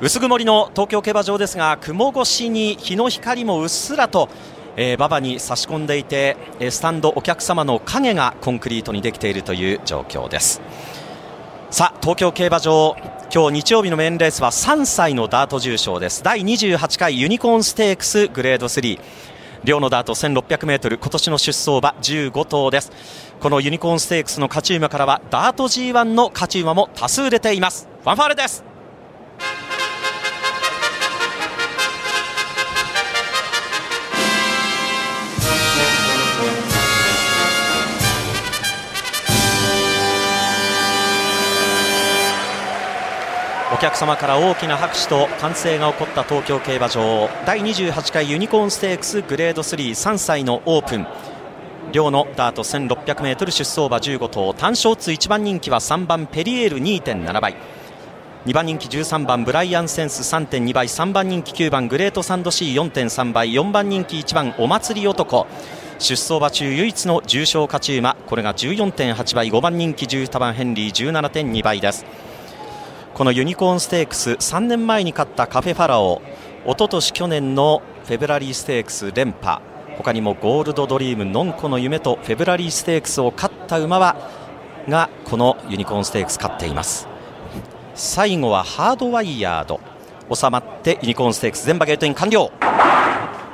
薄曇りの東京競馬場ですが雲越しに日の光もうっすらとえー、馬場に差し込んでいてスタンドお客様の影がコンクリートにできているという状況です。さあ東京競馬場今日日曜日のメインレースは3歳のダート重賞です。第28回ユニコーンステークスグレード3両のダート 1600m 今年の出走馬15頭です。このユニコーンステークスの勝ち馬からはダート G1 の勝ち馬も多数出ています。ファンファーレです。客様から大きな拍手と歓声が起こった東京競馬場。第28回ユニコーンステークスグレード33歳のオープン。両のダート 1600m 出走馬15頭。単勝通1番人気は3番ペリエール2.7倍。2番人気13番ブライアンセンス3.2倍。3番人気9番グレートサンド C4.3 倍。4番人気1番お祭り男。出走馬中唯一の重賞勝ち馬。これが14.8倍。5番人気10番ヘンリー17.2倍です。このユニコーンステークス3年前に勝ったカフェファラオおととし去年のフェブラリーステークス連覇。他にもゴールドドリームノンコの夢とフェブラリーステークスを勝った馬はがこのユニコーンステークス勝っています。最後はハードワイヤード。収まってユニコーンステークス全馬ゲートイン完了。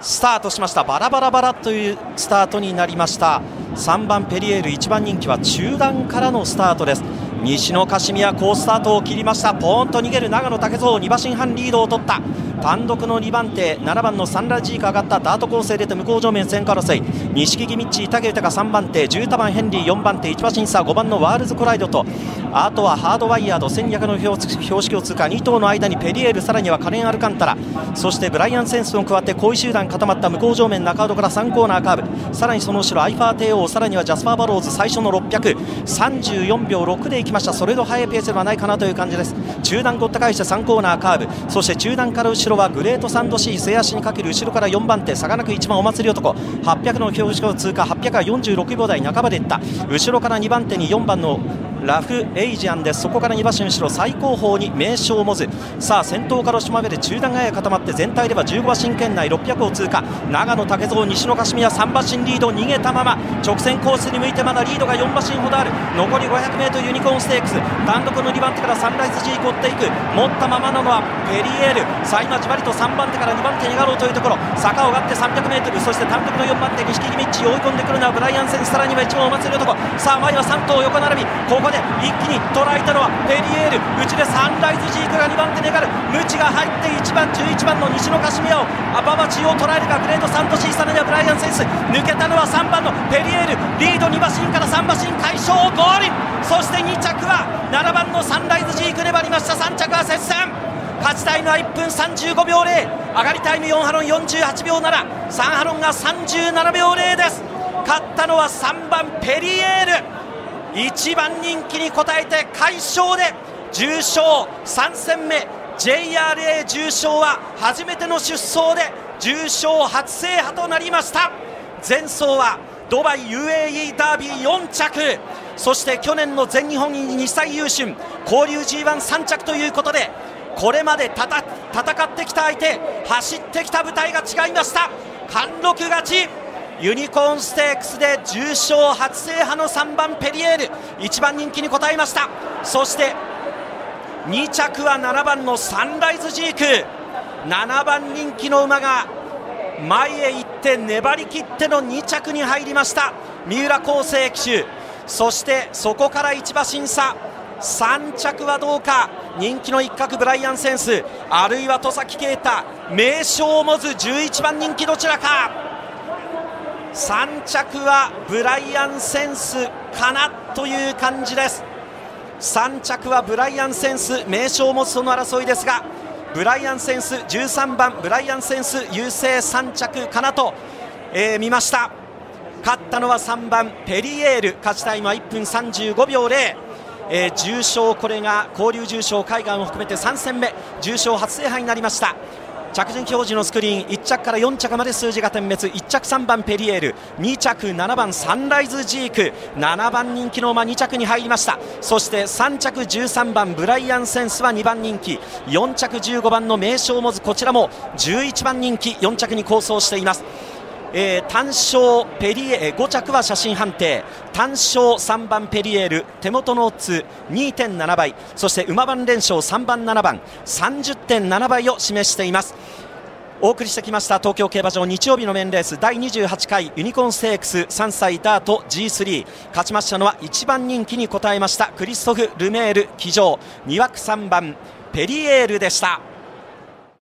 スタートしました。バラバラバラというスタートになりました。3番ペリエール1番人気は中段からのスタートです。西のカシミヤ好スタートを切りました。ポーンと逃げる長野武蔵2馬身半リードを取った。単独の2番手7番のサンラジーが上がったダート構成出て向こう上面線からせい錦木ミッチー武豊が3番手10番ヘンリー4番手1馬身差5番のワールズコライドとあとはハードワイヤード1200の標識を通過2頭の間にペリエールさらにはカレン・アルカンタラ。そしてブライアン・センスも加わって後位集団固まった向こう上面中ほから3コーナーカーブ。さらにその後ろアイファー帝王さらにはジャスパー・バローズ最初の60034秒6でいきました。それほど速いペースではないかなという感じです。中段ごった返して3コーナーカーブ。そして中段から後ろはグレートサンドシー末足にかける後ろから4番手差がなく1番お祭り男。800の表示を通過800は46秒台半ばでいった。後ろから2番手に4番のラフ・エイジアンです。そこから2馬身後ろ最高峰に名称モズさあ先頭から島目で中段がや固まって全体では15馬身圏内600を通過。長野武蔵西のカシミヤ3馬身リード逃げたまま直線コースに向いてまだリードが4馬身ほどある。残り 500m ユニコーンステークス。単独の2番手からサンライズ G ーっていく。持ったままなのはペリエール。さあ今じわりと3番手から2番手に上がろうというところ。坂を上がって 300m そして単独の4番手錦木ミッチ追い込んでくるのはブライアンセンさらには一番お祭り男さあ前は3頭横並び。ここで一気に捉えたのはペリエール。内でサンライズジークが2番手に上がる。ムチが入って1番11番の西野カシミヤをアババチを捉えるか。グレートサントシーさらにはブライアン・センス。抜けたのは3番のペリエール。リード2馬身から3馬身快勝ゴール。そして2着は7番のサンライズジーク粘りました。3着は接戦。勝ちタイムは1分35秒0上がりタイム4ハロン48秒73ハロンが37秒0です。勝ったのは3番ペリエール。1番人気に応えて快勝で重賞3戦目 JRA 重賞は初めての出走で重賞初制覇となりました。前走はドバイ UAE ダービー4着。そして去年の全日本2歳優春交流 G13 着ということでこれまで戦ってきた相手走ってきた舞台が違いました。貫禄勝ち。ユニコーンステークスで重賞初制覇の3番ペリエール。1番人気に応えました。そして2着は7番のサンライズジーク。7番人気の馬が前へ行って粘り切っての2着に入りました。三浦康生騎手。そしてそこから1馬審査3着はどうか。人気の一角ブライアン・センス。あるいは戸崎啓太。名称を持つ11番人気どちらか。3着はブライアン・センスかなという感じです。3着はブライアン・センス名称を持つその争いですがブライアン・センス13番ブライアン・センス優勢3着かなと、えー、見ました。勝ったのは3番ペリエール。勝ちタイムは1分35秒0えー、重賞これが交流重賞海岸を含めて3戦目。重賞初制覇になりました。着順表示のスクリーン1着から4着まで数字が点滅。1着3番ペリエール。2着7番サンライズジーク。7番人気の馬2着に入りました。そして3着13番ブライアン・センスは2番人気。4着15番の名称モズこちらも11番人気。4着に構想しています。えー、単勝ペリエ5着は写真判定。単勝3番ペリエール手元のオッズ2.7倍。そして馬番連勝3番7番。30.7倍を示しています。お送りしてきました東京競馬場日曜日のメンレース。第28回ユニコーンステークス3歳ダート G3 勝ちましたのは1番人気に応えましたクリストフ・ルメール騎乗。2枠3番ペリエールでした。